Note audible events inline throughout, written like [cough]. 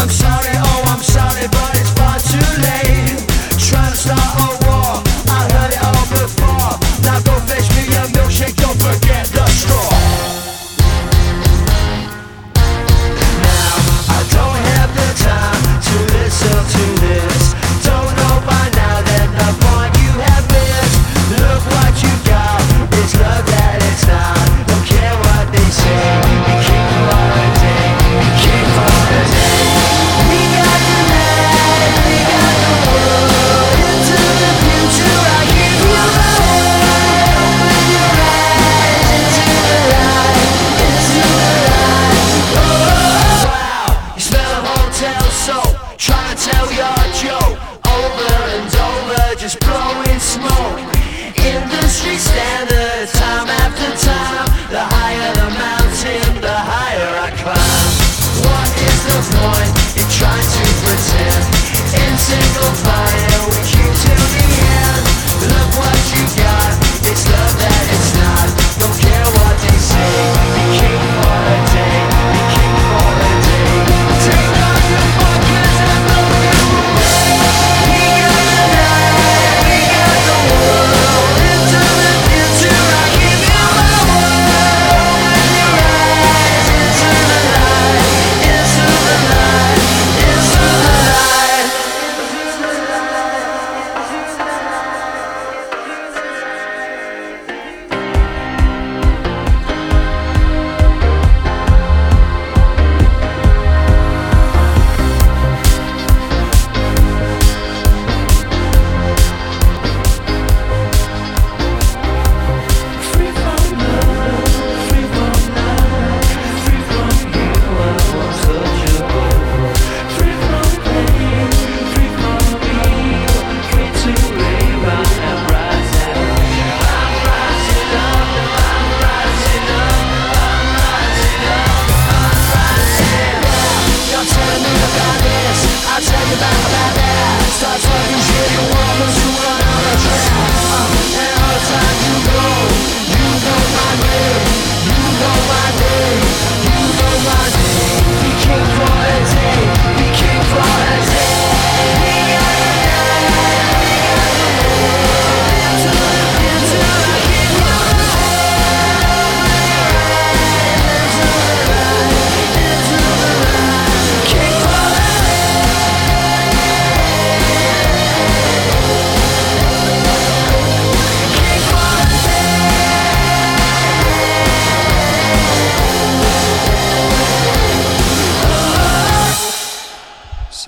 I'm sorry, oh, I'm sorry, but it's far too late.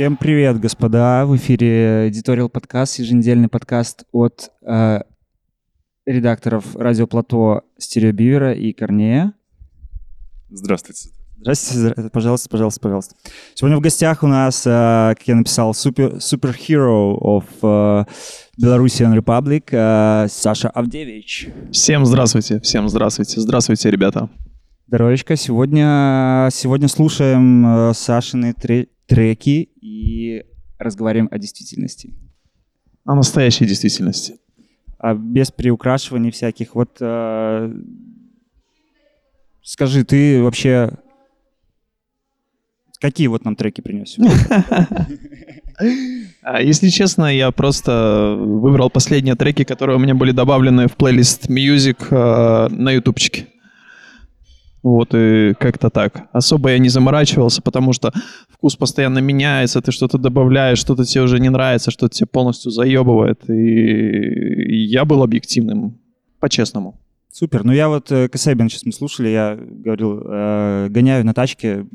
Всем привет, господа! В эфире Editorial подкаст, еженедельный подкаст от э, редакторов Радио Плато Стереобивера и Корнея. Здравствуйте. Здравствуйте, здра- пожалуйста, пожалуйста, пожалуйста. Сегодня в гостях у нас, э, как я написал, супер, superhero of э, Belarusian Republic э, Саша Авдевич. Всем здравствуйте, всем здравствуйте, здравствуйте, ребята. Здоровечко. Сегодня, сегодня слушаем э, Сашины тре- треки и разговариваем о действительности. О настоящей действительности. а без приукрашиваний всяких. Вот э, скажи, ты вообще какие вот нам треки принес? [laughs] А, Если честно, я просто выбрал последние треки, которые у меня были добавлены в плейлист Music э, на ютубчике. Вот, и как-то так. Особо я не заморачивался, потому что вкус постоянно меняется, ты что-то добавляешь, что-то тебе уже не нравится, что-то тебе полностью заебывает. И я был объективным, по-честному. Супер. Ну я вот э, Касебин сейчас мы слушали, я говорил, э, гоняю на тачке,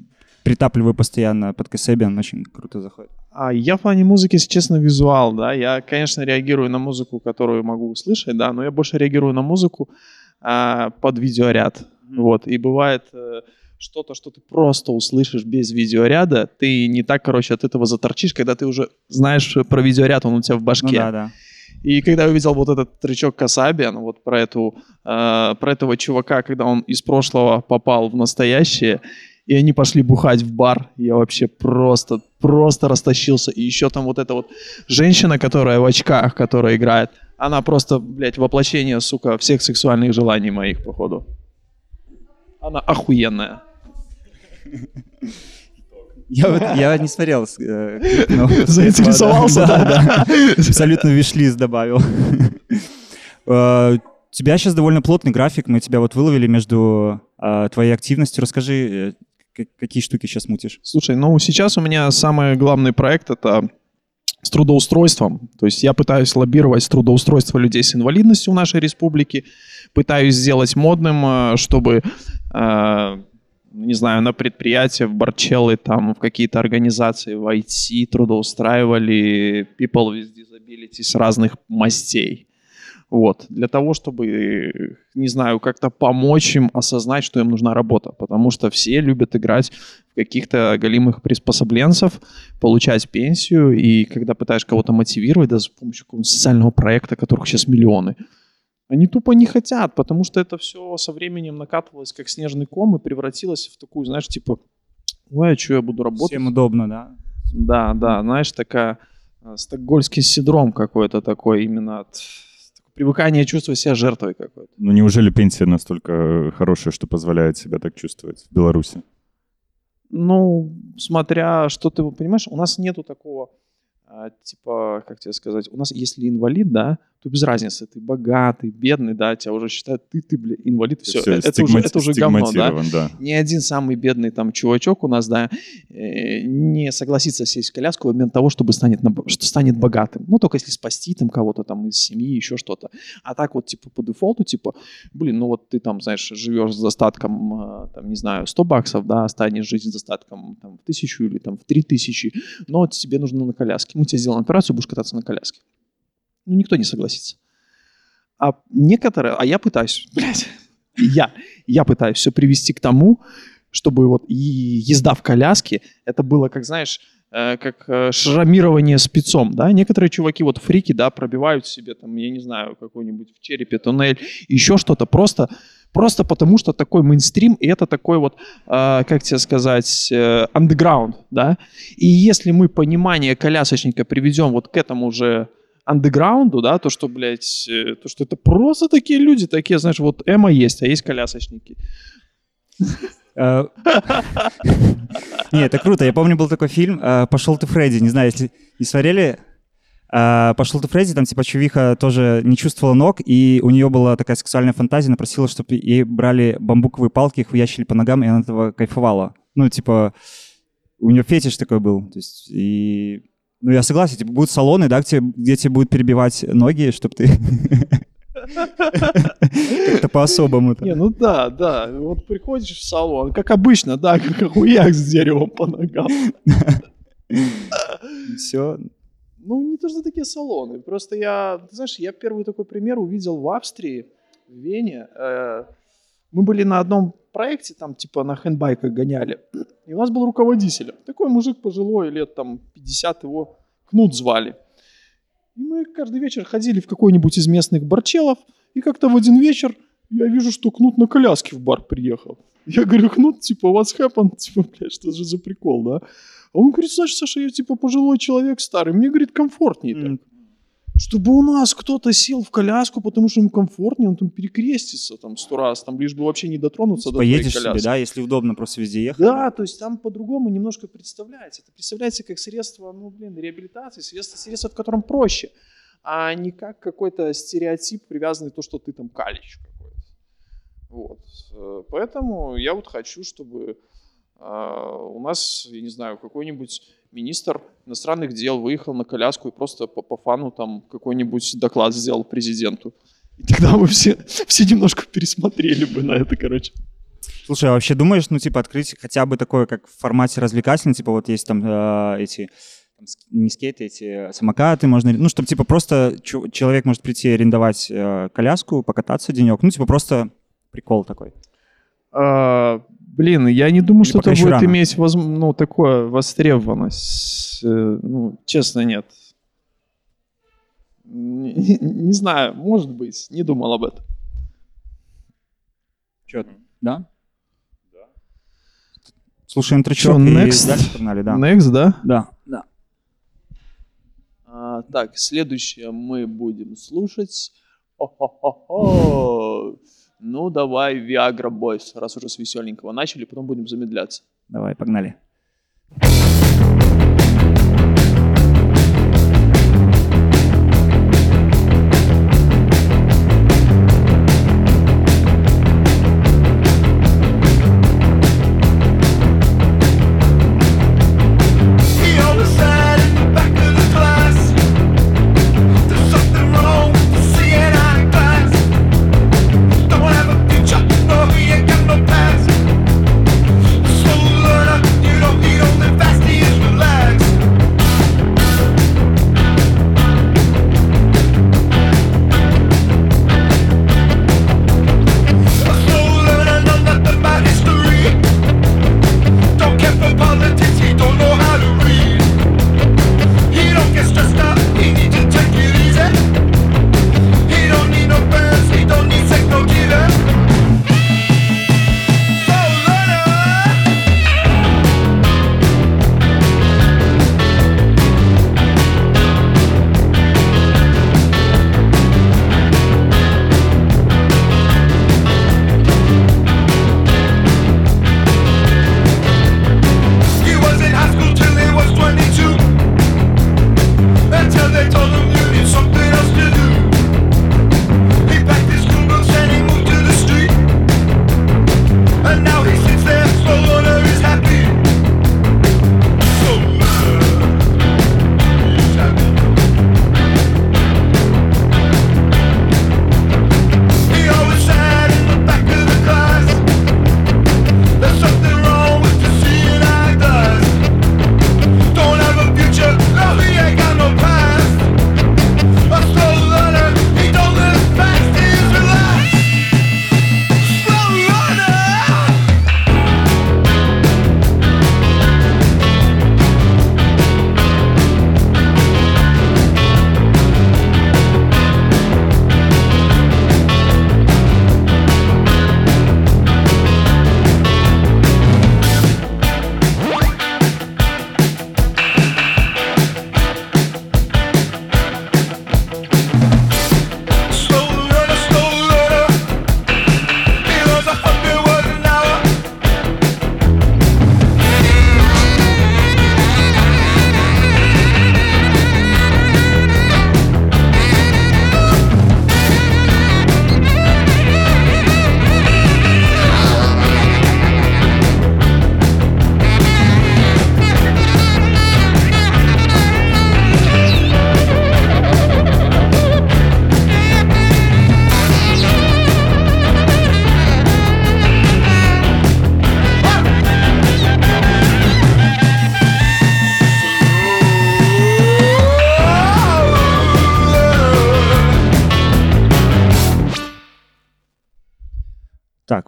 притапливаю постоянно под Касебиан, очень круто заходит. А я в плане музыки, если честно, визуал, да. Я, конечно, реагирую на музыку, которую могу услышать, да, но я больше реагирую на музыку а, под видеоряд. Вот. И бывает э, что-то, что ты просто услышишь без видеоряда, ты не так, короче, от этого заторчишь, когда ты уже знаешь про видеоряд, он у тебя в башке. Ну да, да. И когда я увидел вот этот тречок Касабиан, вот про, эту, э, про этого чувака, когда он из прошлого попал в настоящее, и они пошли бухать в бар, я вообще просто, просто растащился. И еще там вот эта вот женщина, которая в очках, которая играет, она просто, блядь, воплощение, сука, всех сексуальных желаний моих, походу. Она охуенная. Я, вот- я не смотрел. э, [laughs] Заинтересовался, [laughs] да? Абсолютно вишлист добавил. [laughs] Э, У тебя сейчас довольно плотный график, мы тебя вот выловили между э, твоей активностью. Расскажи, э, какие штуки сейчас мутишь? Слушай, ну сейчас у меня самый главный проект это с трудоустройством. То есть я пытаюсь лоббировать трудоустройство людей с инвалидностью в нашей республике, пытаюсь сделать модным, чтобы, не знаю, на предприятия, в Барчеллы, там, в какие-то организации в IT трудоустраивали people with disabilities разных мастей. Вот. Для того, чтобы, не знаю, как-то помочь им осознать, что им нужна работа. Потому что все любят играть в каких-то голимых приспособленцев, получать пенсию. И когда пытаешь кого-то мотивировать, даже с помощью какого-нибудь социального проекта, которых сейчас миллионы, они тупо не хотят, потому что это все со временем накатывалось как снежный ком и превратилось в такую, знаешь, типа, ой, а что я буду работать? Всем удобно, да? Да, да, знаешь, такая э, стокгольмский синдром какой-то такой именно от привыкание чувствовать себя жертвой какой-то. Ну неужели пенсия настолько хорошая, что позволяет себя так чувствовать в Беларуси? Ну, смотря что ты понимаешь, у нас нету такого типа, как тебе сказать, у нас если инвалид, да, то без разницы, ты богатый, бедный, да, тебя уже считают, ты, ты, бля, инвалид, все, Всё, это, уже, это уже говно, да. да. Ни один самый бедный там чувачок у нас, да, э, не согласится сесть в коляску в момент того, чтобы станет, что станет богатым. Ну, только если спасти там кого-то там из семьи, еще что-то. А так вот, типа, по дефолту, типа, блин, ну вот ты там, знаешь, живешь с достатком, э, там, не знаю, 100 баксов, да, станешь жить с достатком там в тысячу или там в три тысячи, но тебе нужно на коляске. Мы тебе сделаем операцию, будешь кататься на коляске. Ну, никто не согласится. А некоторые, а я пытаюсь, блядь, я, я пытаюсь все привести к тому, чтобы вот и езда в коляске, это было, как знаешь, э, как э, шрамирование спецом, да, некоторые чуваки, вот фрики, да, пробивают себе там, я не знаю, какой-нибудь в черепе туннель, еще что-то, просто, просто потому что такой мейнстрим, и это такой вот, э, как тебе сказать, э, underground, да, и если мы понимание колясочника приведем вот к этому же андеграунду, да, то, что, блядь, э, то, что это просто такие люди, такие, знаешь, вот Эма есть, а есть колясочники. Э, [laughs] Не, это круто. Я помню, был такой фильм э, «Пошел ты, Фредди». Не знаю, если не смотрели. Э, «Пошел ты, Фредди», там типа чувиха тоже не чувствовала ног, и у нее была такая сексуальная фантазия, она просила, чтобы ей брали бамбуковые палки, их хуячили по ногам, и она этого кайфовала. Ну, типа, у нее фетиш такой был. То есть, и... Ну, я согласен, типа, будут салоны, да, где, где тебе будут перебивать ноги, чтобы ты... Как-то по-особому. Не, ну да, да, вот приходишь в салон, как обычно, да, как охуяк с деревом по ногам. Все. Ну, не то, что такие салоны, просто я, ты знаешь, я первый такой пример увидел в Австрии, в Вене. Э, Мы были на одном проекте, там типа на хендбайках гоняли, и у нас был руководитель. Такой мужик пожилой, лет там 50, его Кнут звали. И мы каждый вечер ходили в какой-нибудь из местных барчелов, и как-то в один вечер я вижу, что Кнут на коляске в бар приехал. Я говорю, Кнут, типа, what's happened? [laughs] Типа, блядь, что же за прикол, да? А он говорит, Саша, Саша, я типа пожилой человек старый, мне, говорит, комфортнее так. Чтобы у нас кто-то сел в коляску, потому что ему комфортнее, он там перекрестится там сто раз, там лишь бы вообще не дотронуться до твоей Поедешь себе, коляски. да, если удобно просто везде ехать. Да, то есть там по-другому немножко представляется. Это представляется как средство, ну, блин, реабилитации, средство, средство в котором проще, а не как какой-то стереотип, привязанный то, что ты там калич какой-то. Вот. Э, Поэтому я вот хочу, чтобы у нас, я не знаю, какой-нибудь министр иностранных дел выехал на коляску и просто по, по фану там какой-нибудь доклад сделал президенту. И тогда мы все, [laughs] все немножко пересмотрели бы на это, короче. Слушай, а вообще думаешь, ну, типа, открыть хотя бы такое, как в формате развлекательный, типа, вот есть там э, эти, не скейты, эти самокаты можно, ну, чтобы, типа, просто человек может прийти арендовать э, коляску, покататься денек, ну, типа, просто прикол такой. А, блин, я не думаю, Или что это будет рано? иметь возм- ну, такое востребованность. Э, Ну, честно, нет. Не, не- не знаю, может быть, не думал об этом. Че, да? Слушаем тречок и next? дальше погнали, да. Next, да? Да, да. А, так, следующее мы будем слушать. Хо-хо-хо-хо. Ну, давай Viagra Boys, раз уже с веселенького начали, потом будем замедляться. Давай, погнали. He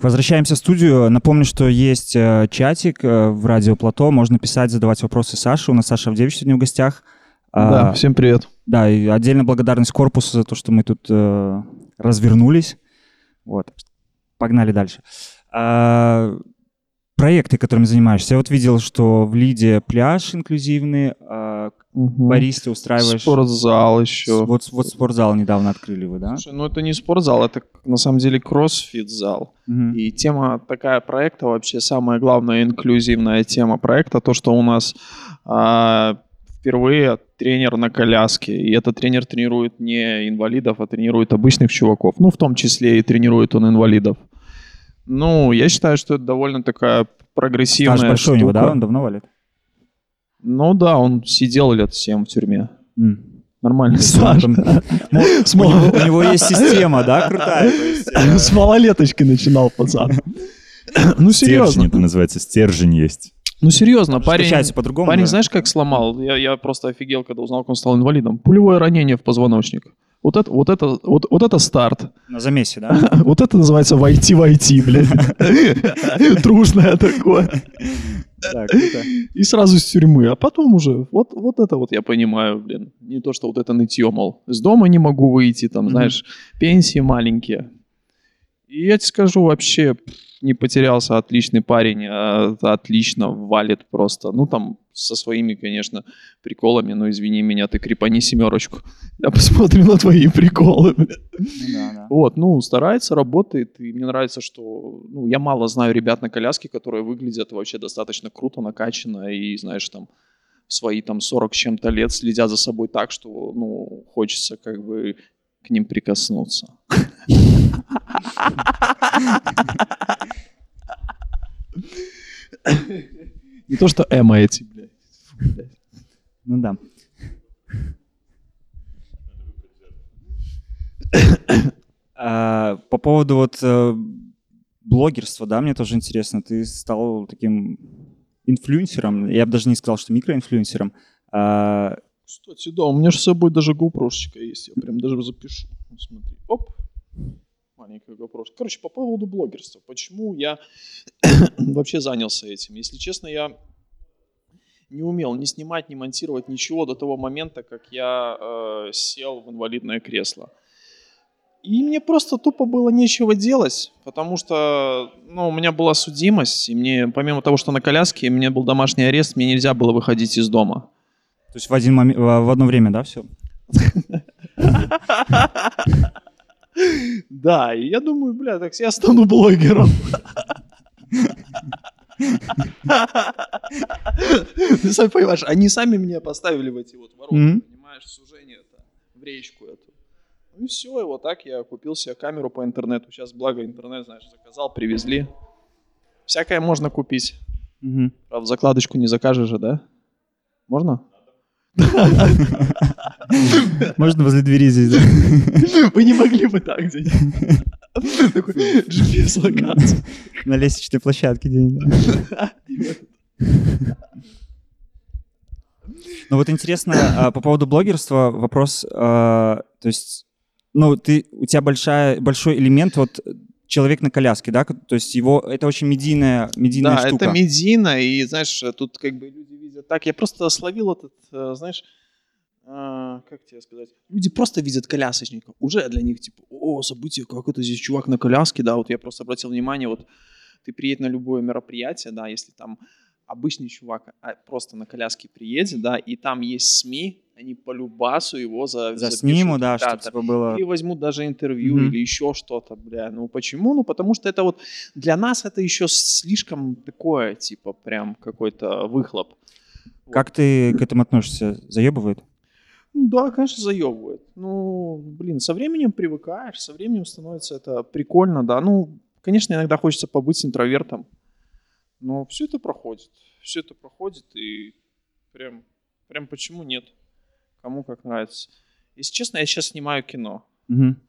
возвращаемся в студию. Напомню, что есть э, чатик э, в радио Плато. Можно писать, задавать вопросы Саше. У нас Саша Авдевич сегодня в гостях. А, Да, всем привет. Да, и отдельно благодарность корпусу за то, что мы тут э, развернулись. Вот. Погнали дальше. А, проекты, которыми занимаешься. Я вот видел, что в Лиде пляж инклюзивный, а, Мгм. Борис, ты устраиваешь... Спортзал еще. Вот, вот спортзал недавно открыли вы, да? Слушай, ну это не спортзал, это на самом деле кроссфит-зал. Мгм. И тема такая проекта, вообще самая главная инклюзивная тема проекта, то, что у нас а, впервые тренер на коляске. И этот тренер тренирует не инвалидов, а тренирует обычных чуваков. Ну, в том числе и тренирует он инвалидов. Ну, я считаю, что это довольно такая прогрессивная Стаж большой у него, штука. да? Он давно валит? Ну да, он сидел лет 7 в тюрьме. М. Нормальный стаж. Там- у, него, у него есть система, да, крутая? есть, [laughs] э, С малолеточки начинал пацан. Ну, Стержень серьезно. это называется, стержень есть. Ну, серьезно, парень... По-другому. Парень, да. знаешь, как сломал? Я, я просто офигел, когда узнал, как он стал инвалидом. Пулевое ранение в позвоночник. Вот это, вот это, вот, вот это старт. На замесе, да? [laughs] Вот это называется войти войти, блядь. [laughs] Трушное такое. И сразу из тюрьмы. А потом уже, вот, вот это вот я понимаю, блин. Не то, что вот это нытье, мол, с дома не могу выйти, там, знаешь, пенсии маленькие. И я тебе скажу, вообще не потерялся, отличный парень, а, отлично валит просто. Ну, там, со своими, конечно, приколами, но извини меня, ты крепани семерочку. Я посмотрю на твои приколы. Ну да, да. Вот, ну, старается, работает, и мне нравится, что, ну, я мало знаю ребят на коляске, которые выглядят вообще достаточно круто, накачанно, и, знаешь, там, в свои там 40 с чем-то лет следят за собой так, что, ну, хочется как бы к ним прикоснуться. Не то, что Эма эти. Ну да. А, По поводу вот э, блогерства, да, мне тоже интересно. Ты стал таким инфлюенсером. Я бы даже не сказал, что микроинфлюенсером. А, Кстати, да, у меня же с собой даже GoPro есть. Я прям даже запишу. Смотри. Оп. Маленькая GoPro. Короче, по поводу блогерства. Почему я [clears throat] вообще занялся этим? Если честно, я не умел ни снимать, ни монтировать ничего до того момента, как я э, сел в инвалидное кресло. И мне просто тупо было нечего делать, потому что ну, у меня была судимость, и мне, помимо того, что на коляске, у меня был домашний арест, мне нельзя было выходить из дома. то есть в, один в в одно время, да, все? [laughs] Да, и я думаю, бля, так я стану блогером. [laughs] Ты сам понимаешь, они сами меня поставили в эти вот ворота, понимаешь, сужение это, в речку эту. Ну и все, и вот так я купил себе камеру по интернету. Сейчас, благо, интернет, знаешь, заказал, привезли. Всякое можно купить. Мгм. Правда, закладочку не закажешь же, да? Можно? Можно возле двери здесь, да? [laughs] Вы не могли бы так где-нибудь? [laughs] Такой GPS-локация. [laughs] На лестничной площадке где-нибудь. да? [laughs] Ну вот интересно, а, по поводу блогерства вопрос, а, то есть, ну ты, у тебя большая, большой элемент вот человек на коляске, да, то есть его, это очень медийная, медийная Да, штука. это медийно, и, знаешь, тут как бы люди видят так. Я просто словил этот, э, знаешь, а, как тебе сказать, люди просто видят колясочника. Уже для них, типа, о, событие, как это здесь чувак на коляске, да, вот я просто обратил внимание, вот ты приедешь на любое мероприятие, да, если там обычный чувак а, просто на коляске приедет, да, и там есть СМИ, они по любасу его за, За сниму, да, чтобы типа было... Или возьмут даже интервью, Мгм. или еще что-то, бля. Ну почему? Ну потому что это вот для нас это еще слишком такое, типа, прям какой-то выхлоп. Как ты к этому относишься? Заебывает? Ну да, конечно, заебывает. Ну, блин, со временем привыкаешь, со временем становится это прикольно, да. Ну, конечно, иногда хочется побыть интровертом, но все это проходит. Все это проходит, и прям, прям почему нет? Кому как нравится. Если честно, я сейчас снимаю кино. Мгм.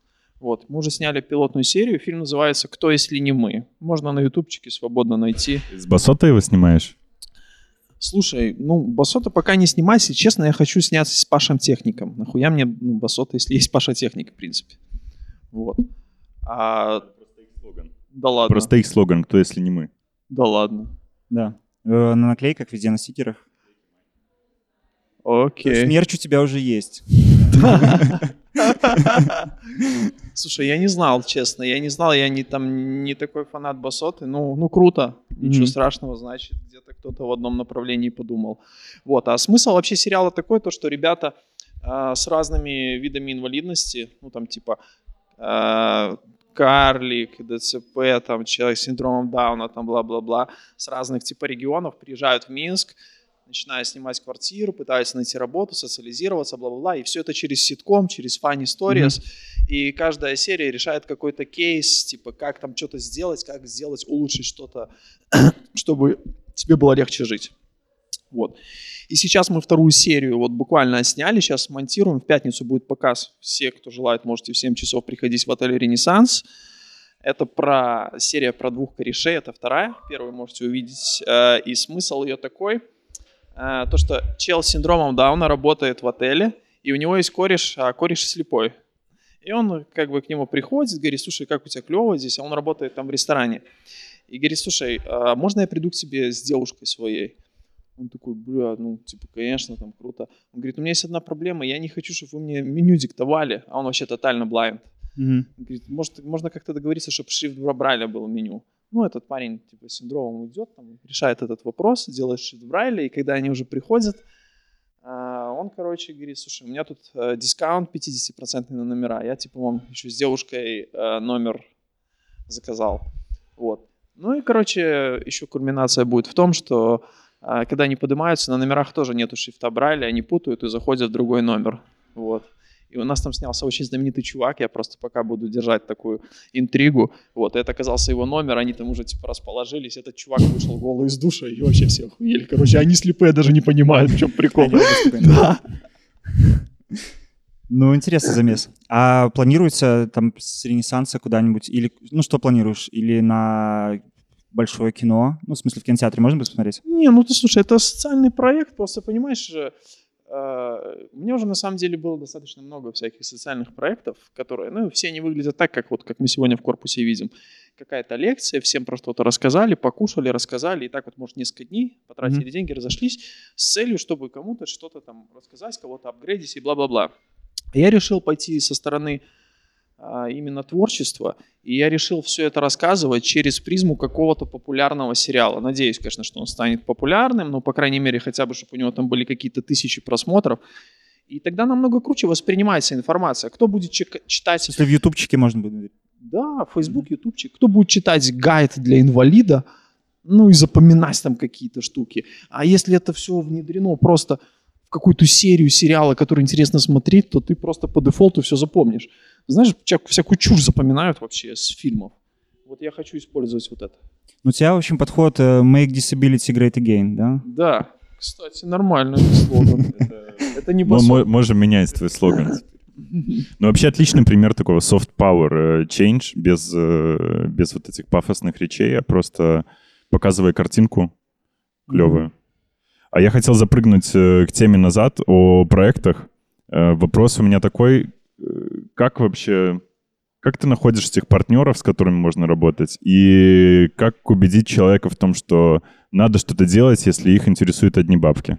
Вот, мы уже сняли пилотную серию, фильм называется «Кто, если не мы?». Можно на ютубчике свободно найти. С басота его снимаешь? Слушай, ну, Басота пока не снимай, если честно, я хочу сняться с Пашем Техником. Нахуя мне ну, Басота, если есть Паша Техник, в принципе. Вот. А... Да ладно. Просто их слоган «Кто, если не мы?» Да ладно. Да. Э, На наклейках, везде на стикерах. То есть Окей. мерч у тебя уже есть. [laughs] [laughs] Слушай, я не знал, честно, я не знал, я не там не такой фанат Басоты. Ну, ну круто, ничего Мгм. страшного, значит, где-то кто-то в одном направлении подумал. Вот, а смысл вообще сериала такой, то что ребята а, с разными видами инвалидности, ну там типа а, карлик, ДЦП, там человек с синдромом Дауна, там бла-бла-бла, с разных типа регионов приезжают в Минск, начинают снимать квартиру, пытаются найти работу, социализироваться, бла-бла-бла, и все это через ситком, через Funny Stories, и каждая серия решает какой-то кейс, типа как там что-то сделать, как сделать, улучшить что-то, [clears throat] чтобы тебе было легче жить. Вот. И сейчас мы вторую серию вот буквально сняли, сейчас монтируем, в пятницу будет показ. Все, кто желает, можете в 7 часов приходить в отель «Ренессанс». Это про серия про двух корешей, это вторая, первую можете увидеть. Э, И смысл ее такой, то что чел с синдромом Дауна работает в отеле, и у него есть кореш, а кореш слепой. И он как бы к нему приходит, говорит, слушай, как у тебя клево здесь, а он работает там в ресторане. И говорит, слушай, а можно я приду к тебе с девушкой своей? Он такой, бля, ну, типа, конечно, там круто. Он говорит, у меня есть одна проблема, я не хочу, чтобы вы мне меню диктовали, а он вообще тотально. Мгм. Он говорит, может, можно как-то договориться, чтобы шрифт Брайля был в меню. Ну, этот парень, типа, с синдромом идет, там, решает этот вопрос, делает шрифт Брайля, и когда они уже приходят, а, он, короче, говорит, слушай, у меня тут э, дискаунт 50% на номера, я, типа, вам еще с девушкой э, номер заказал. Вот. Ну и, короче, еще кульминация будет в том, что а, когда они поднимаются, на номерах тоже нету шрифта Брайля, они путают и заходят в другой номер. Вот. И у нас там снялся очень знаменитый чувак, я просто пока буду держать такую интригу. Вот, это оказался его номер, они там уже типа расположились, этот чувак вышел голый из душа, и вообще все охуели. Короче, они слепые даже не понимают, в чем прикол. Да. Ну, интересный замес. А планируется там с Ренессанса куда-нибудь? Или, ну, что планируешь? Или на большое кино? Ну, в смысле, в кинотеатре можно будет посмотреть? Не, ну ты слушай, это социальный проект, просто понимаешь, э, у меня уже на самом деле было достаточно много всяких социальных проектов, которые, ну, все они выглядят так, как вот, как мы сегодня в корпусе видим. Какая-то лекция, всем про что-то рассказали, покушали, рассказали, и так вот, может, несколько дней потратили Мгм. деньги, разошлись с целью, чтобы кому-то что-то там рассказать, кого-то апгрейдить и бла-бла-бла. Я решил пойти со стороны именно творчества, и я решил все это рассказывать через призму какого-то популярного сериала. Надеюсь, конечно, что он станет популярным, но, по крайней мере, хотя бы, чтобы у него там были какие-то тысячи просмотров. И тогда намного круче воспринимается информация. Кто будет читать... Если в ютубчике можно будет. Да, Facebook, ютубчик. Кто будет читать гайд для инвалида, ну и запоминать там какие-то штуки. А если это все внедрено просто в какую-то серию сериала, который интересно смотреть, то ты просто по дефолту все запомнишь. Знаешь, всякую чушь запоминают вообще с фильмов. Вот я хочу использовать вот это. Ну, у тебя, в общем, подход э, «Make disability great again», да? Да, кстати, нормально этот слоган. [laughs] Это- не Мы можем менять твой слоган. Ну, вообще отличный пример такого soft power э, change без, э, без вот этих пафосных речей, а просто показывая картинку клевую. А я хотел запрыгнуть к теме назад о проектах. Вопрос у меня такой, как вообще, как ты находишь тех партнеров, с которыми можно работать, и как убедить человека в том, что надо что-то делать, если их интересуют одни бабки?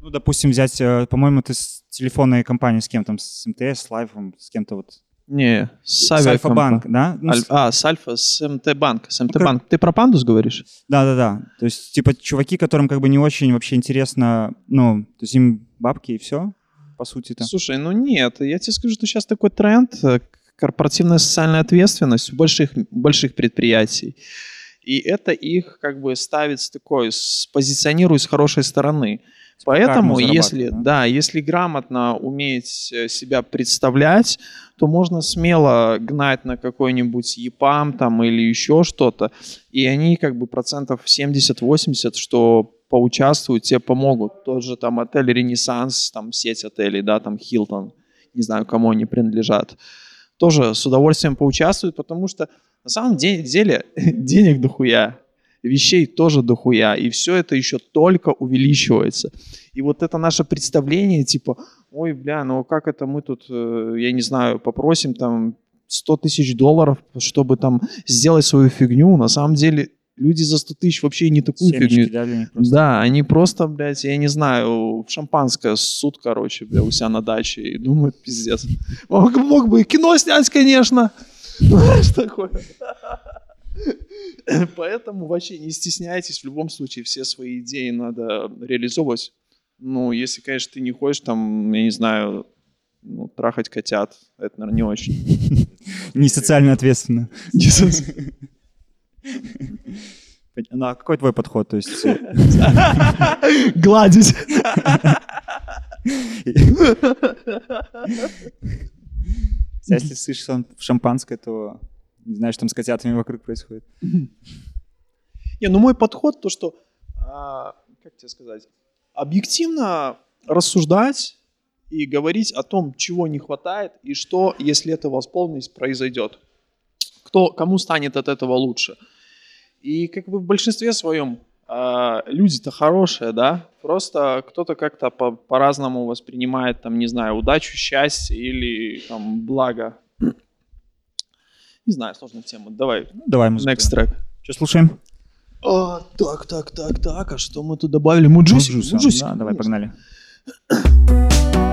Ну, допустим, взять, э, по-моему, ты с телефонной компанией с кем там, с МТС, с Лайфом, с кем-то вот. Не, с С Альфа-банк, да? Ну, Аль- А, с Альфа, с МТ-банк. С МТ-банк. Ты про пандус говоришь? Да-да-да. То есть, типа, чуваки, которым как бы не очень вообще интересно, ну, то есть им бабки и все, по сути-то. Слушай, ну нет, я тебе скажу, что сейчас такой тренд, э, корпоративная социальная ответственность у больших, больших предприятий. И это их как бы ставит с такой, позиционирует с хорошей стороны. Поэтому, если, зарабатывать, да? если грамотно уметь э, себя представлять, то можно смело гнать на какой-нибудь ЕПАМ там или еще что-то, и они как бы процентов 70-80, что поучаствуют, тебе помогут. Тот же там отель Ренессанс, там сеть отелей, да, там Хилтон, не знаю, кому они принадлежат, тоже с удовольствием поучаствуют, потому что на самом де- деле [laughs] денег дохуя, вещей тоже дохуя, и все это еще только увеличивается. И вот это наше представление, типа, ой, бля, ну как это мы тут, э, я не знаю, попросим там 100 тысяч долларов, чтобы там сделать свою фигню, на самом деле люди за 100 тысяч вообще не такую Семечки, фигню да, для них просто. да, они просто, блядь, я не знаю, в шампанское ссут, короче, бля, у себя на даче и думают, пиздец. Мог, мог бы и кино снять, конечно. Знаешь, такое. Поэтому вообще не стесняйтесь, в любом случае все свои идеи надо реализовывать. Ну, если, конечно, ты не хочешь там, я не знаю, ну, трахать котят, это, наверное, не очень. Не социально ответственно. [laughs] Ну, а какой твой подход? То есть, э, [laughs] Гладить. [laughs] если слышишь шампанское, то не знаешь, что там с котятами вокруг происходит. Не, ну мой подход то, что, а, как тебе сказать, объективно рассуждать и говорить о том, чего не хватает и что, если это восполнить, произойдет. кто, кому станет от этого лучше. И как бы в большинстве своем а, люди-то хорошие, да, просто кто-то как-то по- по-разному воспринимает, там, не знаю, удачу, счастье или там благо. Не знаю, сложная тема. Давай, Ну, Давай музыку. next трек. Что слушаем? А, так, так, так, так, а что мы тут добавили? Муджусик? Муджусик, Да, давай, конечно. погнали. [clears throat]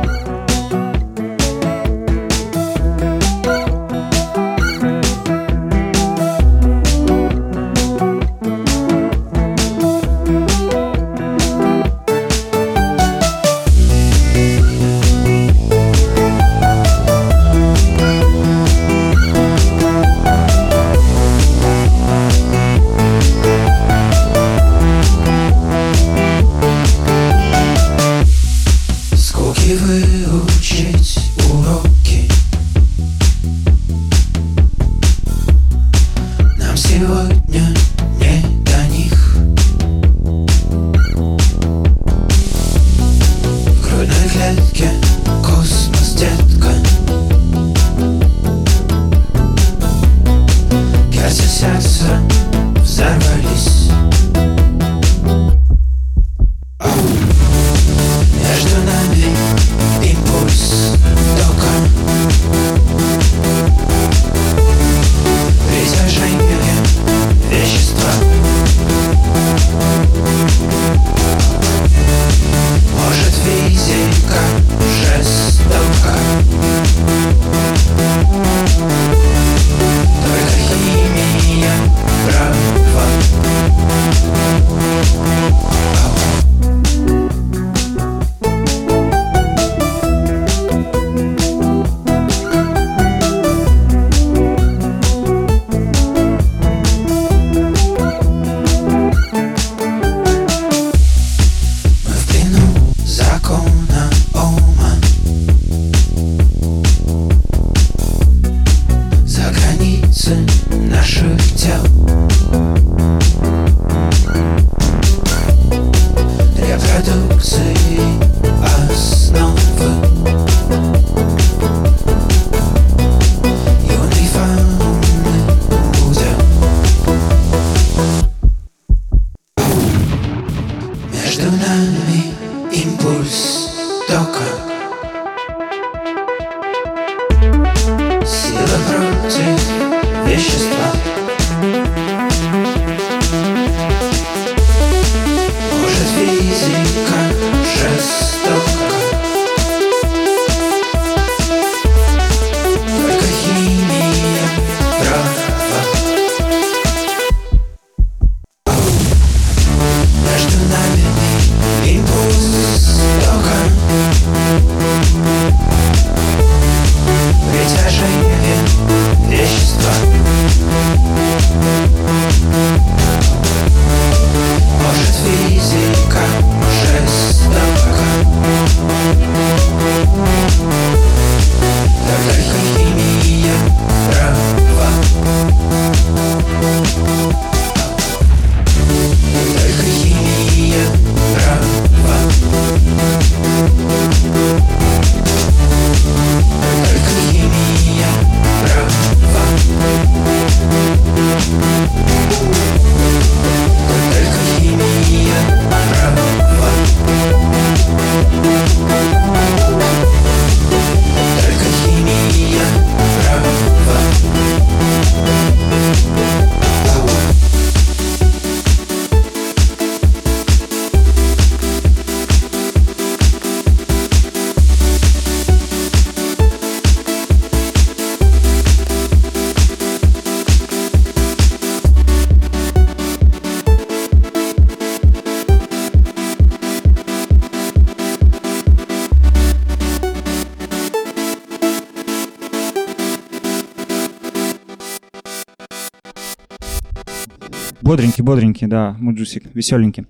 Бодренький, бодренький, да, муджусик, веселенький.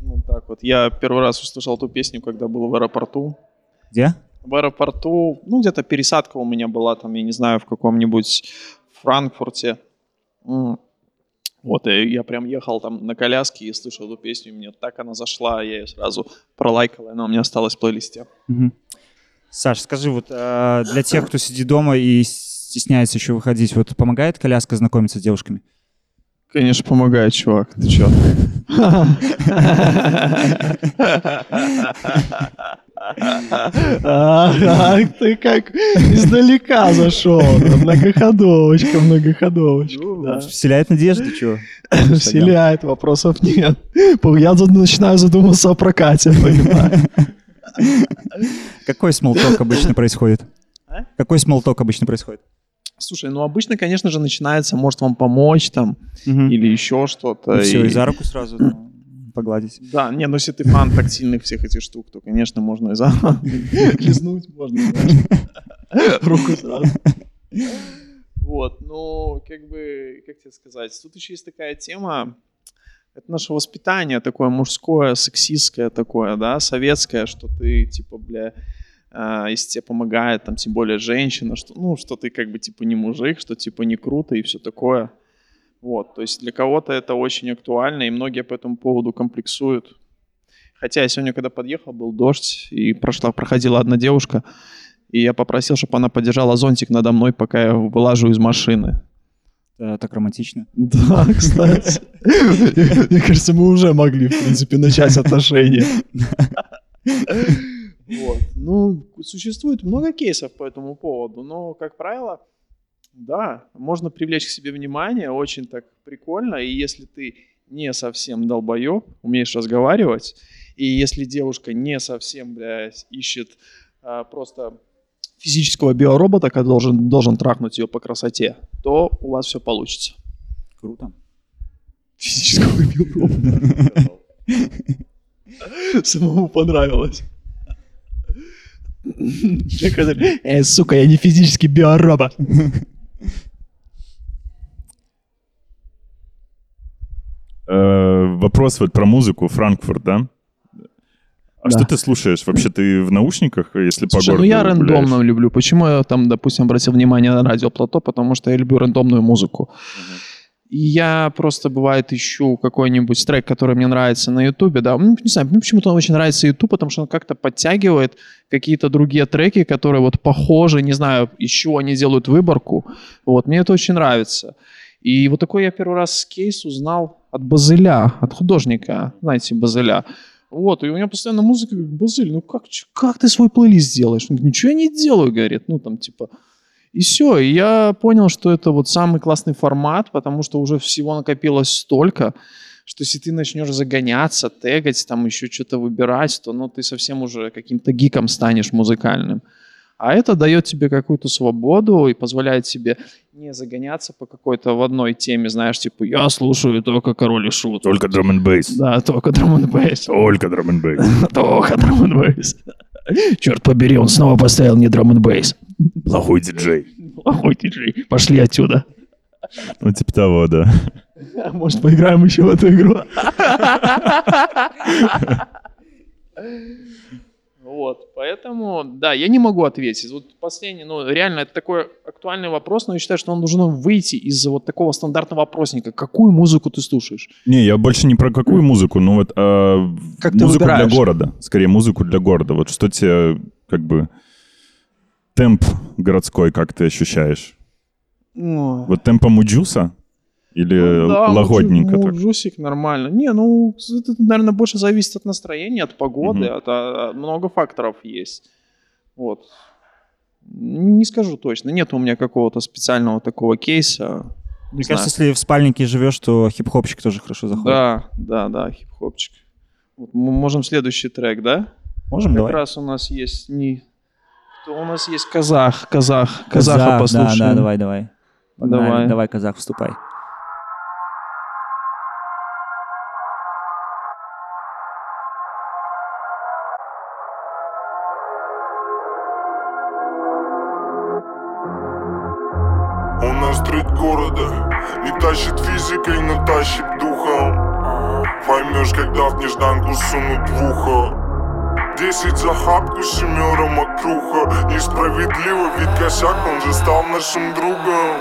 Ну так вот. Я первый раз услышал эту песню, когда был в аэропорту. Где? В аэропорту, ну где-то пересадка у меня была там, я не знаю, в каком-нибудь Франкфурте. Вот, и я прям ехал там на коляске и слышал эту песню, и мне так она зашла, я ее сразу пролайкал, и она у меня осталась в плейлисте. Мгм. Саш, скажи, вот э, для тех, кто сидит дома и стесняется еще выходить, вот помогает коляска знакомиться с девушками? Конечно, помогает, чувак. Ты чё? Ах, ты как издалека зашел. Многоходовочка, многоходовочка. да. Вселяет надежду, чего? Вселяет, вопросов нет. Я начинаю задуматься о прокате. Какой смолток обычно происходит? Какой смолток обычно происходит? Слушай, ну обычно, конечно же, начинается, может вам помочь там, или еще что-то. все, и- и за руку сразу ну, погладить. Да, не, ну если ты фан тактильных всех этих штук, то, конечно, можно и за [laughs] лизнуть, можно [laughs] руку сразу. Вот, ну, как бы, как тебе сказать, тут еще есть такая тема, это наше воспитание такое мужское, сексистское такое, да, советское, что ты, типа, бля, если тебе помогает, там, тем более женщина, что, ну, что ты как бы, типа, не мужик, что, типа, не круто и все такое. Вот, то есть для кого-то это очень актуально, и многие по этому поводу комплексуют. Хотя я сегодня, когда подъехал, был дождь, и прошла, проходила одна девушка, и я попросил, чтобы она подержала зонтик надо мной, пока я вылажу из машины. Да, так романтично. [laughs] Да, кстати. Мне кажется, мы уже могли, в принципе, начать отношения. [laughs] Вот. Ну, существует много кейсов по этому поводу, но, как правило, да, можно привлечь к себе внимание, очень так прикольно, и если ты не совсем долбоеб, умеешь разговаривать, и если девушка не совсем, блядь, ищет а, просто физического биоробота, который должен, должен трахнуть ее по красоте, то у вас все получится. Круто. Физического биоробота. [laughs] Самому понравилось. Э, сука, я не физический биоробот. Э, Вопрос вот про музыку, Франкфурт, да? А Да. что ты слушаешь? Вообще ты в наушниках, если по Слушай, ну городу я гуляешь? рандомно люблю. Почему я там, допустим, обратил внимание на радио Плато? Потому что я люблю рандомную музыку. Я просто, бывает, ищу какой-нибудь трек, который мне нравится на Ютубе, да. Ну, не знаю, мне почему-то очень нравится Ютуб, потому что он как-то подтягивает какие-то другие треки, которые вот похожи, не знаю, из они делают выборку. Вот, мне это очень нравится. И вот такой я первый раз кейс узнал от Базыля, от художника, знаете, Базыля. Вот, и у меня постоянно музыка, говорит, Базыль, ну как, как ты свой плейлист делаешь? Он говорит, ничего я не делаю, говорит, ну там типа... И все, и я понял, что это вот самый классный формат, потому что уже всего накопилось столько, что если ты начнешь загоняться, тегать, там еще что-то выбирать, то ну, ты совсем уже каким-то гиком станешь музыкальным. А это дает тебе какую-то свободу и позволяет тебе не загоняться по какой-то в одной теме, знаешь, типа, я слушаю только король и шут. Только драм н бейс. Да, только драм н бейс. Только драм н бейс. Только драм н бейс. Черт побери, он снова поставил не драм бейс. Плохой диджей. Плохой диджей. Пошли отсюда. Ну, типа того, да. Может, поиграем еще в эту игру? [laughs] Вот, поэтому, да, я не могу ответить. Вот последний, ну, реально, это такой актуальный вопрос, но я считаю, что он должен выйти из вот такого стандартного вопросника. Какую музыку ты слушаешь? Не, я больше не про какую музыку, но вот а, Как музыку для города. Скорее, музыку для города. Вот что тебе, как бы, темп городской, как ты ощущаешь? Ну, Вот темпа Муджуса? Или Ну да, лагодненько муджу- так? муджусик нормально. Не, ну, это, наверное, больше зависит от настроения, от погоды, Мгм. от, а, много факторов есть. Вот. Не скажу точно. Нет у меня какого-то специального такого кейса. Не Мне знаю. кажется, если в спальнике живешь, то хип-хопчик тоже хорошо заходит. Да, да, да, хип-хопчик. Вот мы можем следующий трек, да? Можем, Как давай. раз у нас есть не... Кто у нас есть казах, казах, казаха Казах, послушаем. Да, да, давай, давай. Погнали, Давай. давай, казах, вступай. Сунут в ухо Десять за хапку, семеро мокруха Несправедливо, ведь косяк, он же стал нашим другом.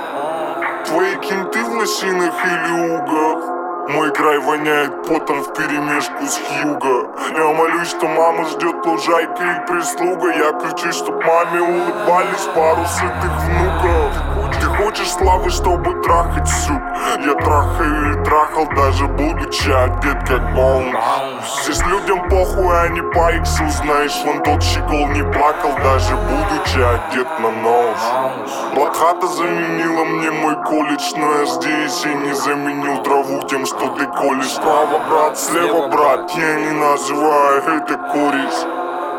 Твои кенты в лосинах или угах Мой край воняет потом в перемешку с Хьюго. Я молюсь, что мама ждет лужайка и прислуга. Я кричу, чтоб маме улыбались пару сытых внуков. Ты хочешь славы, чтобы трахать сук Я трахаю и трахал, даже будучи одет как Боунс Здесь людям похуй, а не по иксу Знаешь, вон тот щегол не плакал, даже будучи одет на нос. Блокхата заменила мне мой колледж Но я здесь и не заменил траву тем, что ты колешь Справа, брат, слева, брат, я не называю это кореш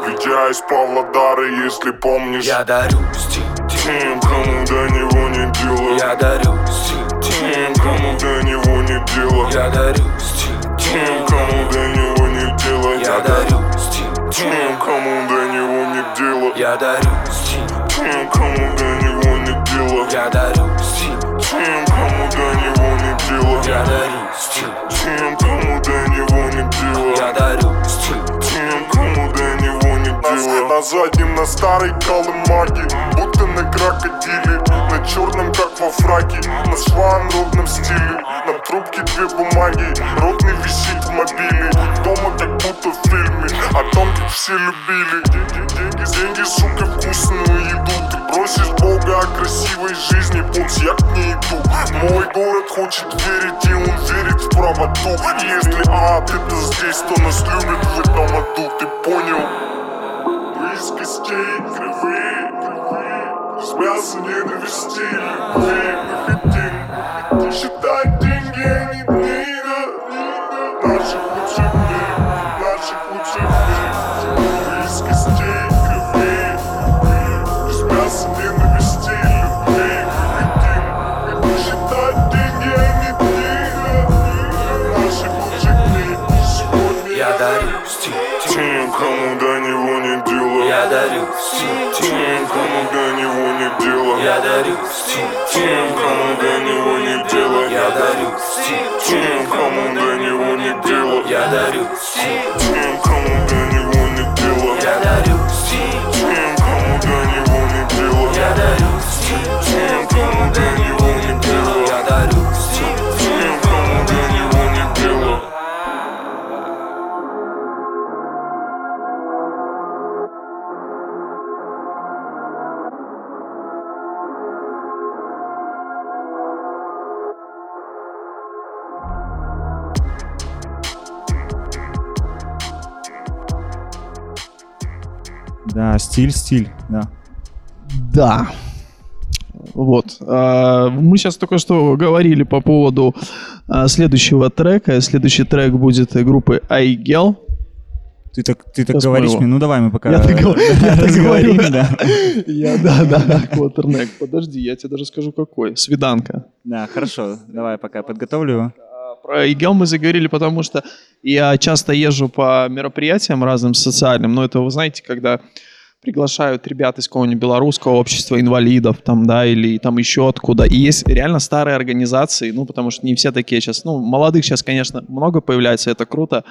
Ведь я из Павлодара, если помнишь. Я дарю стиль, Тем, кому до него не дело. Я дарю стиль, Тем, кому до него не дело. Я дарю стиль, Тем, кому до него не дело. Я дарю стиль, Тем, кому до него не дело. Я дарю стиль, Тем, кому до него не дело. Я дарю стиль, Тем, кому до него не дело я дарю стиль, Тем, кому до него не дело. Я дарю стиль, Тем, кому до него не дело. На заднем, на старой колымаге Будто на крокодиле На черном, как во фраке. На шван ровном стиле На трубке две бумаги. Ротный висит в мобиле. Дома как будто в фильме. О том, как все любили. Деньги, деньги, сука, вкусную еду. Ты просишь Бога о красивой жизни. Бокс, я к ней иду. Мой город хочет верить И он верит в правоту. Если ад это здесь, то нас любят в этом аду. Ты понял? Из костей кривые С мяса ненависти любви Мы хотим считать деньги, а не дни да, Наших лучших дней, наших лучших дней Мы из костей кривые С мяса ненависти любви Мы хотим считать деньги, а не дни да, Наших лучших дней сегодня я дарю стиль, Тем, кому до него не дело. Я дарю стиль, Тем, кому до него не дело. Я дарю стиль, Тем, кому до него не дело. Я дарю стиль, Тем, кому до него не дело. Я дарю стиль, Да, стиль, стиль, да. Да. Вот. А, Мы сейчас только что говорили по поводу а, следующего трека. Следующий трек будет группы I-Gel. Ты так, ты так говоришь мне, ну давай мы пока Я так говорю, [laughs] я так говорю. да. Я, да, да, да, Квотернек. Подожди, я тебе даже скажу какой. Свиданка. Да, хорошо, давай пока подготовлю его. Про ИГЕЛ мы заговорили, потому что я часто езжу по мероприятиям разным социальным, но это, вы знаете, когда приглашают ребят из какого-нибудь белорусского общества инвалидов, там, да, или там еще откуда. И есть реально старые организации, ну, потому что не все такие сейчас, ну, молодых сейчас, конечно, много появляется, это круто,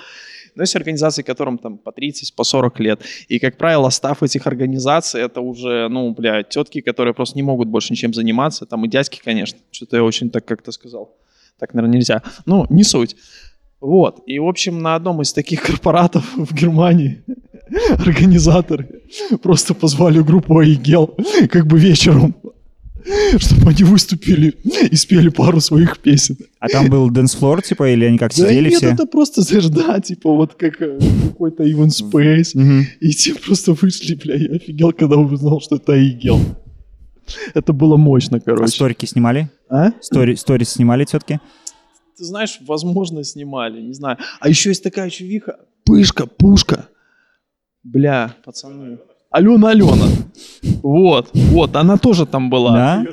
но есть организации, которым там по 30, по 40 лет. И, как правило, став этих организаций, это уже, ну, бля, тетки, которые просто не могут больше ничем заниматься. Там и дядьки, конечно. Что-то я очень так как-то сказал. Так, наверное, нельзя. Ну, не суть. Вот. И, в общем, на одном из таких [laughs] корпоратов в Германии [laughs] организаторы просто позвали группу Айгел как бы вечером, [laughs] чтобы они выступили и спели пару своих песен. А там был dance floor, типа, или они как Да сидели нет, все? это просто, знаешь, да, типа вот как э, какой-то event space. Мгм. И те просто вышли, бля, я офигел, когда узнал, что это Айгел. [laughs] Это было мощно, А короче. сторики снимали? А? Стори, сторис снимали тетки? Ты знаешь, возможно, снимали, не знаю. А еще есть такая чувиха. Пышка, пушка. Бля, пацаны. Алена Алена. Вот, вот, она тоже там была. Да?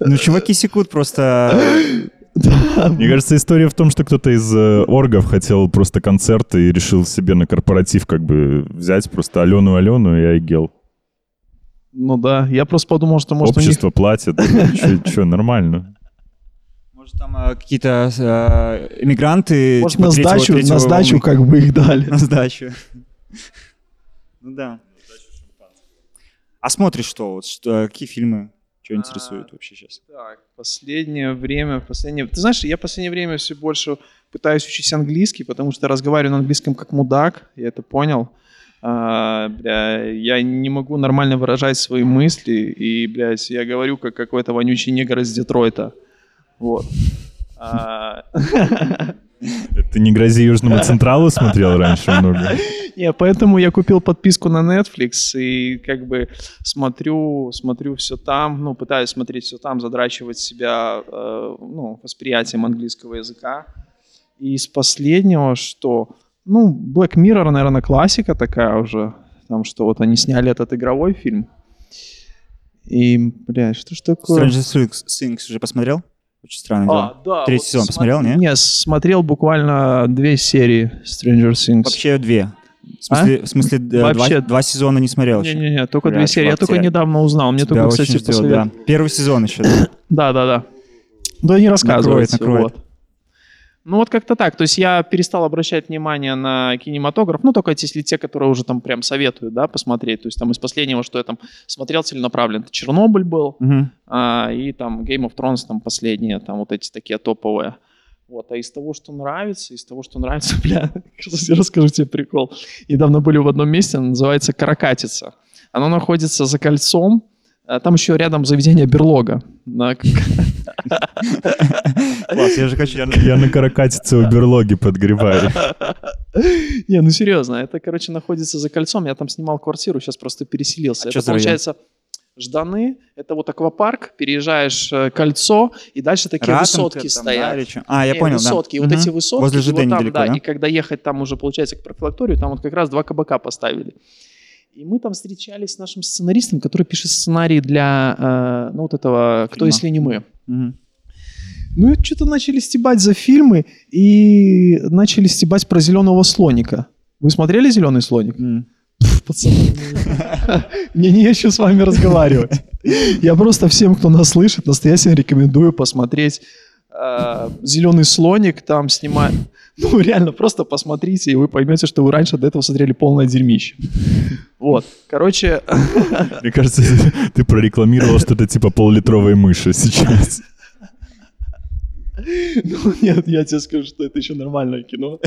Ну, чуваки секут просто... Мне кажется, история в том, что кто-то из э, оргов хотел просто концерт и решил себе на корпоратив как бы взять просто Алену Алену и Айгел. Ну да, я просто подумал, что может у них... Общество платит. [laughs] Че, нормально. Может, там э, какие-то э, эмигранты... Может, типа, на третьего- сдачу, третьего на сдачу волны? как бы их дали. [laughs] На сдачу. Ну да. А смотришь что? Вот, что- какие фильмы? Что интересует вообще сейчас? Так, последнее время, последнее... Ты знаешь, я в последнее время все больше пытаюсь учить английский, потому что разговариваю на английском как мудак, я это понял. А, бля, я не могу нормально выражать свои мысли, и, блядь, я говорю как какой-то вонючий негр из Детройта. Вот. А, [laughs] Ты не грози Южному Централу смотрел раньше много? [laughs] Не, поэтому я купил подписку на Netflix и как бы смотрю, смотрю все там, ну, пытаюсь смотреть все там, задрачивать себя, э, ну, восприятием английского языка. И из последнего, что, ну, Black Mirror, наверное, классика такая уже, там, что вот они сняли этот игровой фильм. И, бля, что ж такое? Stranger Things, уже посмотрел? Очень странно. А, да, Третий вот сезон смо- посмотрел, не? Не, смотрел буквально две серии Stranger Things. Вообще две. В смысле, в смысле э, Вообще- два, два сезона не смотрел еще. Не-не-не, только Бля, две серии. Я только недавно узнал. Мне Тебя только, кстати, ждет, да. Первый сезон еще. Да, да, не рассказывается. накроет. вот. Ну вот как-то так. То есть я перестал обращать внимание на кинематограф, ну только если те, которые уже там прям советуют, да, посмотреть. То есть там из последнего, что я там смотрел целенаправленно, это Чернобыль был, Мгм. а, и там Game of Thrones там последние, там вот эти такие топовые. Вот, а из того, что нравится, из того, что нравится, [laughs] бля, я [laughs] расскажу тебе прикол. Недавно были в одном месте, называется Каракатица. Оно находится за кольцом, а там еще рядом заведение Берлога. Класс, я же хочу. Я, на каракатице у берлоги подгреваю. [laughs] Не, ну серьезно, это, короче, находится за кольцом. Я там снимал квартиру, сейчас просто переселился. А это получается Жданы, это вот аквапарк, переезжаешь э, кольцо, и дальше такие Ратанка высотки там, стоят. да? А, я Не, понял, да. высотки, и вот Мгм. эти высотки. Возле и ЖД вот там, недалеко, да, да? И когда ехать там уже, получается, к профилакторию, там вот как раз два кабака поставили. И мы там встречались с нашим сценаристом, который пишет сценарий для, э, ну, вот этого «Кто, Фильма. если не мы?». Мгм. Ну и что-то начали стебать за фильмы и начали стебать про зеленого слоника. Вы смотрели зеленый слоник? Пф, Пацаны, мне не чем с вами разговаривать. Я просто всем, кто нас слышит, настоятельно рекомендую посмотреть «Зеленый слоник», там снимают... [laughs] Ну, реально, просто посмотрите, и вы поймете, что вы раньше до этого смотрели полное дерьмище. Вот, короче, [laughs] Мне кажется, ты прорекламировал что-то типа поллитровой мыши сейчас. Ну, нет, я тебе скажу, что это еще нормальное кино.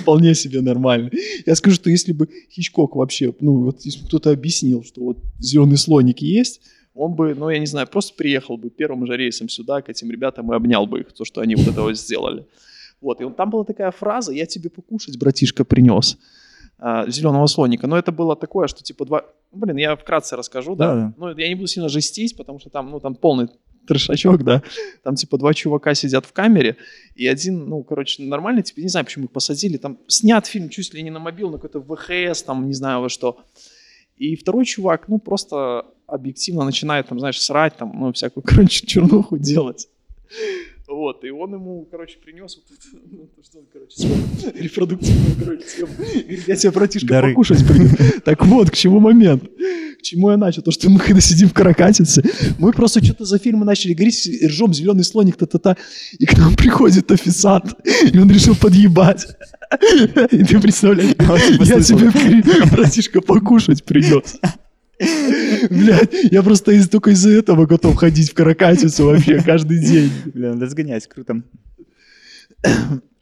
Вполне себе нормально. Я скажу, что если бы Хичкок вообще, ну, вот если бы кто-то объяснил, что вот зеленый слоник есть, он бы, ну, я не знаю, просто приехал бы первым же рейсом сюда к этим ребятам и обнял бы их, то, что они вот это вот сделали. Вот, и он, там была такая фраза, я тебе покушать, братишка, принес. зеленого слоника. Но это было такое, что типа два... ну, Блин, я вкратце расскажу, да? Да, да. Ну, я не буду сильно жестить, потому что там, ну, там полный трешачок, да. Там типа два чувака сидят в камере, и один, ну, короче, нормальный, типа, не знаю, почему их посадили. Там снят фильм чуть ли не на мобил, на какой-то ВХС, там, не знаю во что. И второй чувак, ну, просто объективно начинает, там, знаешь, срать, там, ну, всякую, [laughs] короче, чернуху делать. Вот, и он ему, короче, принес вот это, [laughs] ну, то, что он, короче, [laughs] репродуктивную, короче, тему. Говорит, я тебе, братишка, Дары. покушать принес. Так вот, к чему момент? К чему я начал? То, что мы когда сидим в Каракатице, мы просто что-то за фильмы начали говорить, ржем, зеленый слоник, та-та-та, и к нам приходит официант, и он решил подъебать. И ты представляешь, я тебе, братишка, покушать принес. [laughs] Блядь, я просто из, только из-за этого готов ходить в Каракатицу вообще каждый день. [laughs] [coughs] Бля, надо сгонять, круто.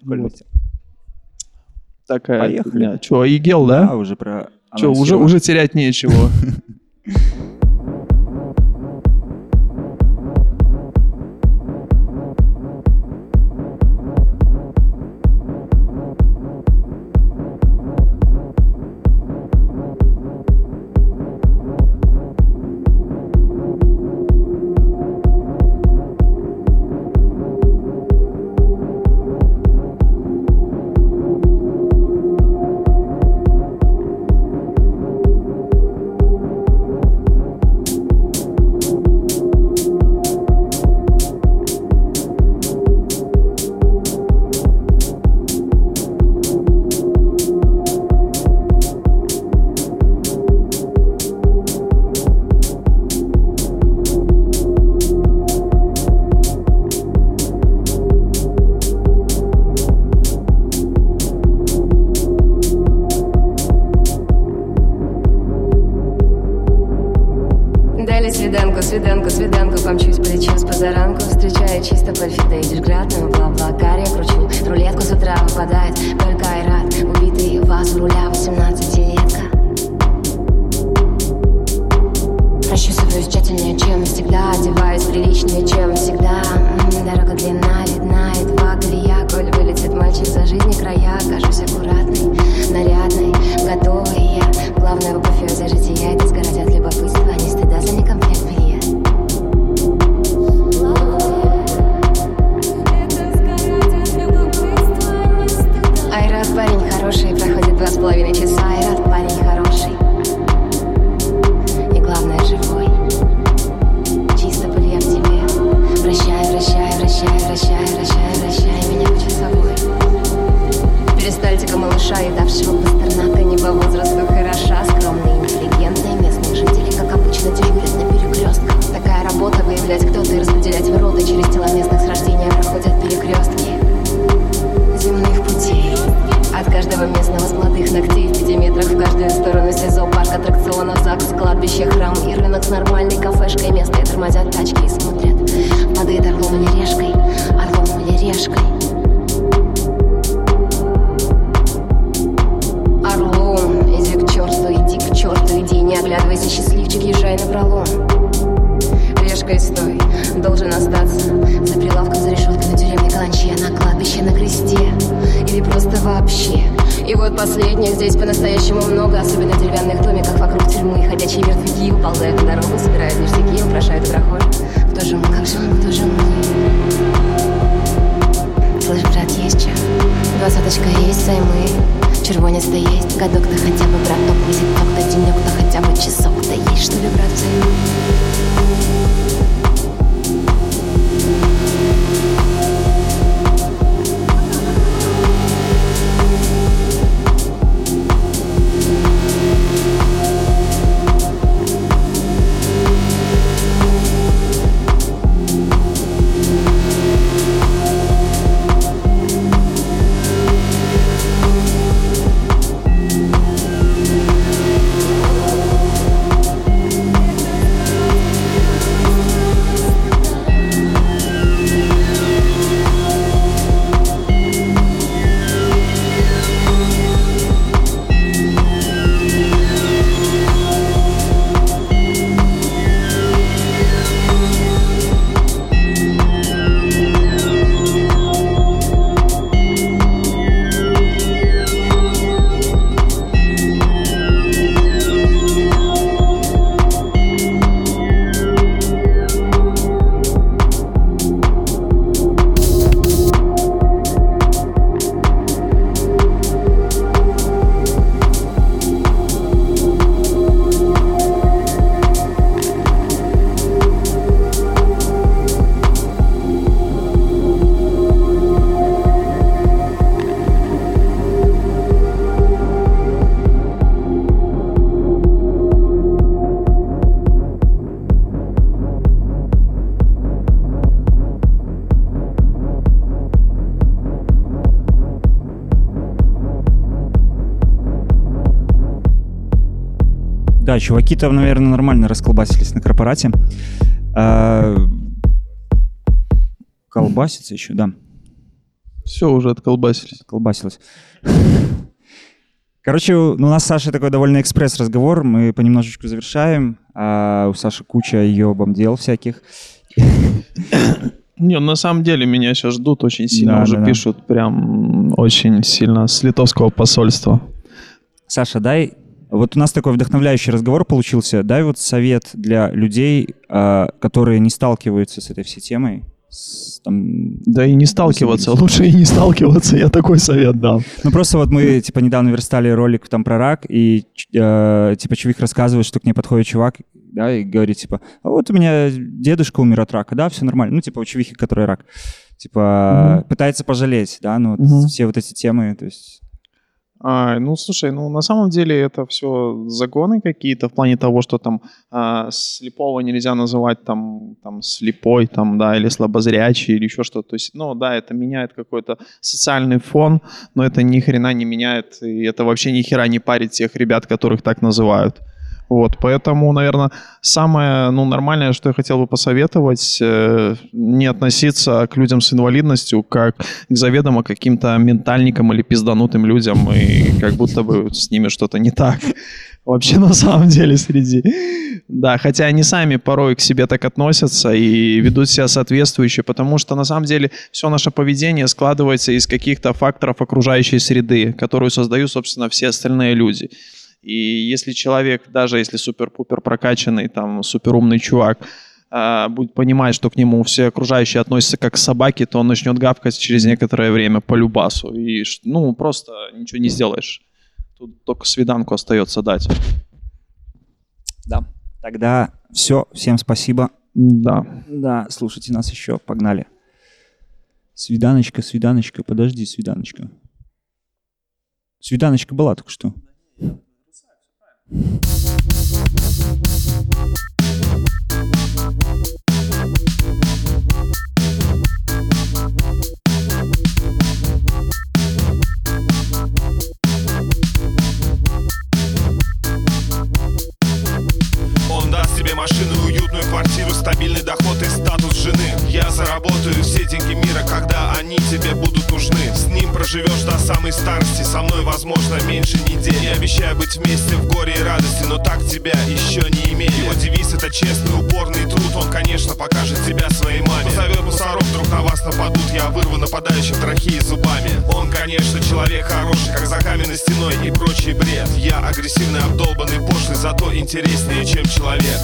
Вот. Такая Поехали. фигня. Че, Игел, Да, да? уже про... Че, уже, уже терять нечего. [laughs] Да, чуваки там, наверное, нормально расколбасились на корпорате. А, Колбасится еще, да. Все уже отколбасились. колбасилось. Короче, у нас с Сашей такой довольно экспресс-разговор, мы понемножечку завершаем, а у Саши куча ебом дел всяких. Не, на самом деле меня сейчас ждут очень сильно, Да, уже да, да. пишут прям очень сильно с литовского посольства. Саша, дай... Вот у нас такой вдохновляющий разговор получился. Дай вот совет для людей, а, которые не сталкиваются с этой всей темой. с, там, Да и не сталкиваться, лучше и не сталкиваться, я такой совет дам. Ну просто вот мы типа недавно верстали ролик там про рак, и э, типа чувак рассказывает, что к ней подходит чувак, да, и говорит типа, а вот у меня дедушка умер от рака, да, все нормально. Ну типа у чувихи, который рак. Типа пытается пожалеть, да, ну Мгм. все вот эти темы, то есть... А, ну, слушай, ну, на самом деле это все загоны какие-то в плане того, что там а, слепого нельзя называть там, там слепой, там, да, или слабозрячий, или еще что-то. То есть, ну, да, это меняет какой-то социальный фон, но это ни хрена не меняет, и это вообще ни хера не парит тех ребят, которых так называют. Вот, поэтому, наверное, самое ну, нормальное, что я хотел бы посоветовать, э, не относиться к людям с инвалидностью как к заведомо каким-то ментальникам или пизданутым людям, и как будто бы с ними что-то не так. [laughs] Вообще, на самом деле, среди... Да, хотя они сами порой к себе так относятся и ведут себя соответствующе, потому что, на самом деле, все наше поведение складывается из каких-то факторов окружающей среды, которую создают, собственно, все остальные люди. И если человек, даже если супер-пупер прокачанный, там, суперумный чувак, а, будет понимать, что к нему все окружающие относятся как к собаке, то он начнет гавкать через некоторое время по любасу. И, ну, просто ничего не сделаешь. Тут только свиданку остается дать. Да. Тогда все. Всем спасибо. Да. Да, слушайте нас еще. Погнали. Свиданочка, свиданочка. Подожди, свиданочка. Свиданочка была только что. Yeah. Нападающих трахеи зубами. Он, конечно, человек хороший, как за каменной стеной и прочий бред. Я агрессивный, обдолбанный, пошлый, зато интереснее, чем человек.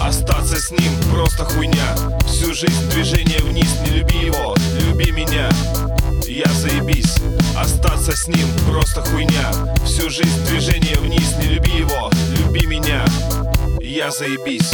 Остаться с ним просто хуйня Всю жизнь движение вниз, не люби его, люби меня Я заебись Остаться с ним просто хуйня Всю жизнь движение вниз, не люби его, люби меня Я заебись.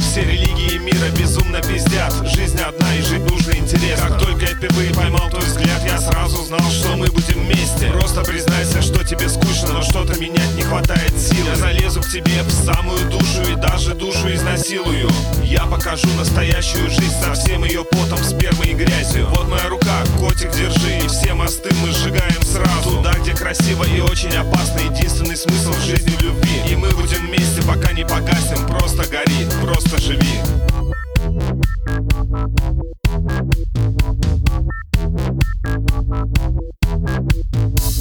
Все религии мира безумно пиздят. Жизнь одна и жить нужно интересно. Как только я впервые поймал твой взгляд Я сразу знал, что мы будем вместе. Просто признайся, что тебе скучно Но что-то менять не хватает сил Я залезу к тебе в самую душу даже душу изнасилую. Я покажу настоящую жизнь Со всем ее потом, спермой и грязью. Вот моя рука, котик, держи. И все мосты мы сжигаем сразу. Туда, где красиво и очень опасно. Единственный смысл в жизни в любви. И мы будем вместе, пока не погасим. Просто гори, просто живи.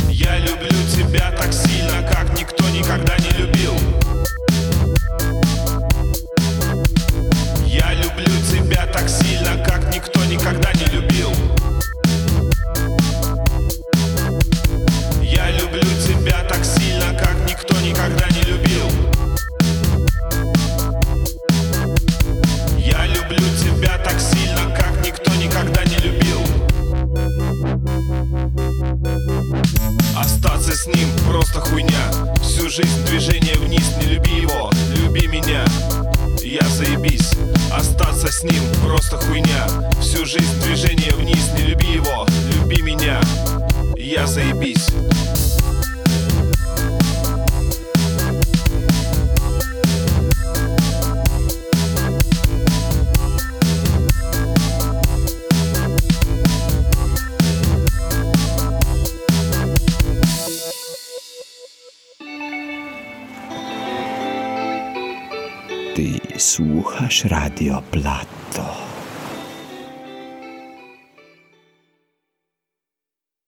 Я люблю тебя так сильно, как никто никогда не Radio Plat.